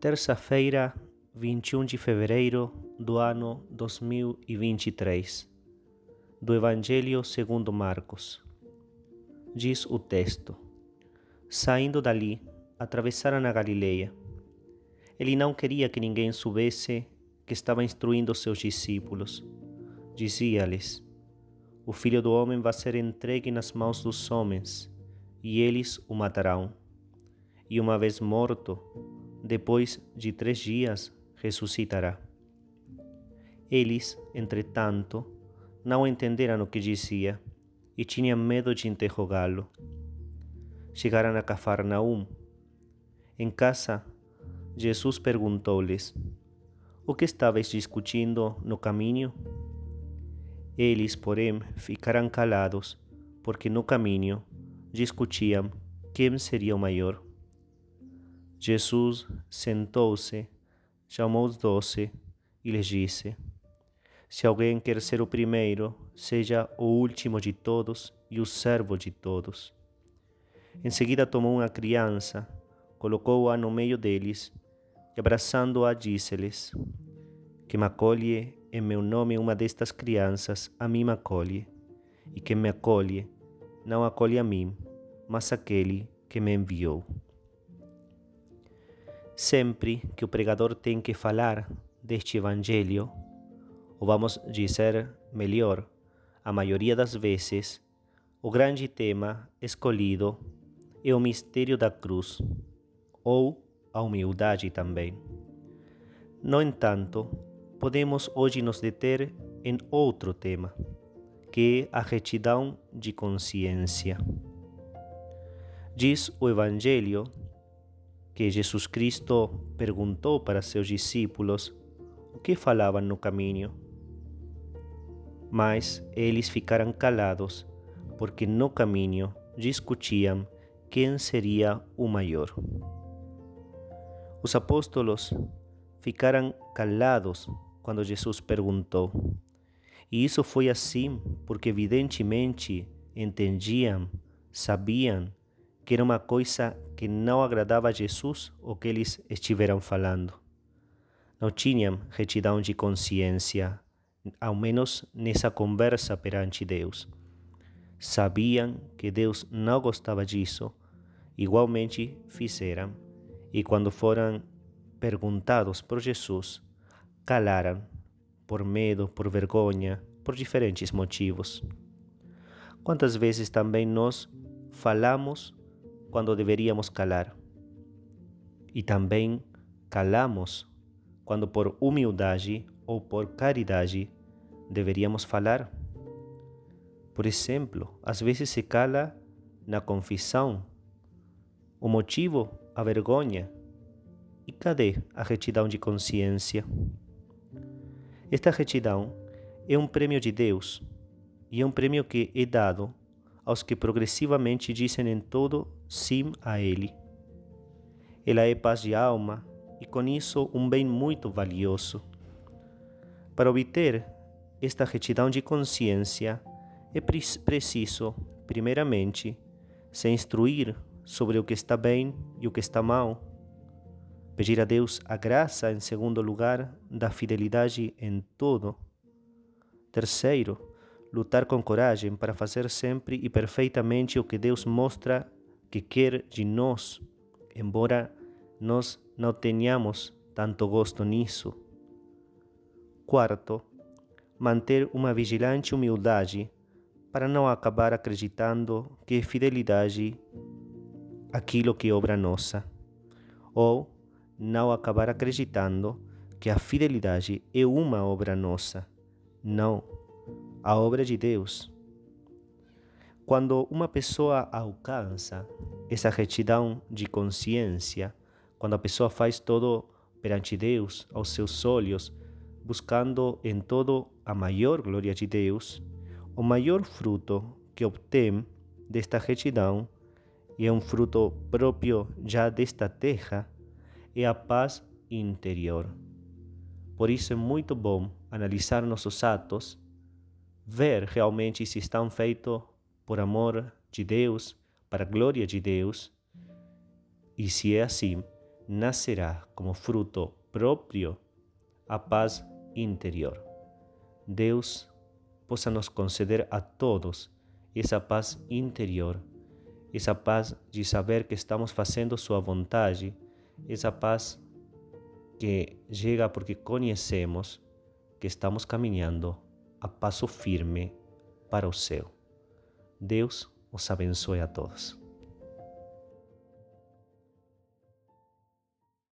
Terça-feira, 21 de fevereiro do ano 2023, do Evangelho segundo Marcos. Diz o texto: Saindo dali, atravessaram a Galileia. Ele não queria que ninguém soubesse que estava instruindo seus discípulos. Dizia-lhes: O filho do homem vai ser entregue nas mãos dos homens, e eles o matarão. E uma vez morto, depois de três dias ressuscitará. Eles, entretanto, não entenderam o que dizia e tinham medo de interrogá-lo. Chegaram a Cafarnaum. Em casa, Jesus perguntou-lhes: O que estáveis discutindo no caminho? Eles, porém, ficaram calados, porque no caminho discutiam quem seria o maior. Jesus sentou-se, chamou os doze e lhes disse: Se alguém quer ser o primeiro, seja o último de todos e o servo de todos. Em seguida tomou uma criança, colocou-a no meio deles e, abraçando-a, disse-lhes: Que me acolhe em meu nome uma destas crianças, a mim me acolhe, e quem me acolhe, não acolhe a mim, mas aquele que me enviou. Sempre que o pregador tem que falar deste Evangelho, ou vamos dizer melhor, a maioria das vezes, o grande tema escolhido é o mistério da cruz, ou a humildade também. No entanto, podemos hoje nos deter em outro tema, que é a retidão de consciência. Diz o Evangelho que Jesus Cristo perguntou para seus discípulos o que falavam no caminho. Mas eles ficaram calados, porque no caminho discutiam quem seria o maior. Os apóstolos ficaram calados quando Jesus perguntou. E isso foi assim porque, evidentemente, entendiam, sabiam que era uma coisa que não agradava a Jesus o que eles estiveram falando. Não tinham retidão de consciência, ao menos nessa conversa perante Deus. Sabiam que Deus não gostava disso, igualmente fizeram, e quando foram perguntados por Jesus, calaram, por medo, por vergonha, por diferentes motivos. Quantas vezes também nós falamos quando deveríamos calar. E também calamos quando por humildade ou por caridade deveríamos falar. Por exemplo, às vezes se cala na confissão. O motivo, a vergonha. E cadê a retidão de consciência? Esta retidão é um prêmio de Deus e é um prêmio que é dado aos que progressivamente dizem em todo sim a Ele. Ela é paz de alma e com isso um bem muito valioso. Para obter esta retidão de consciência, é preciso, primeiramente, se instruir sobre o que está bem e o que está mal. Pedir a Deus a graça, em segundo lugar, da fidelidade em tudo. Terceiro, lutar com coragem para fazer sempre e perfeitamente o que Deus mostra que quer de nós, embora nós não tenhamos tanto gosto nisso. Quarto, manter uma vigilante humildade para não acabar acreditando que é fidelidade aquilo que é obra nossa, ou não acabar acreditando que a fidelidade é uma obra nossa. Não a obra de Deus. Quando uma pessoa alcança essa retidão de consciência, quando a pessoa faz todo perante Deus, aos seus olhos, buscando em todo a maior glória de Deus, o maior fruto que obtém desta retidão, e é um fruto próprio já desta terra, é a paz interior. Por isso é muito bom analisar nossos atos ver realmente se estão feitos por amor de Deus, para a glória de Deus. E se é assim, nascerá como fruto próprio a paz interior. Deus possa nos conceder a todos essa paz interior, essa paz de saber que estamos fazendo Sua vontade, essa paz que chega porque conhecemos que estamos caminhando a passo firme para o céu. Deus os abençoe a todos.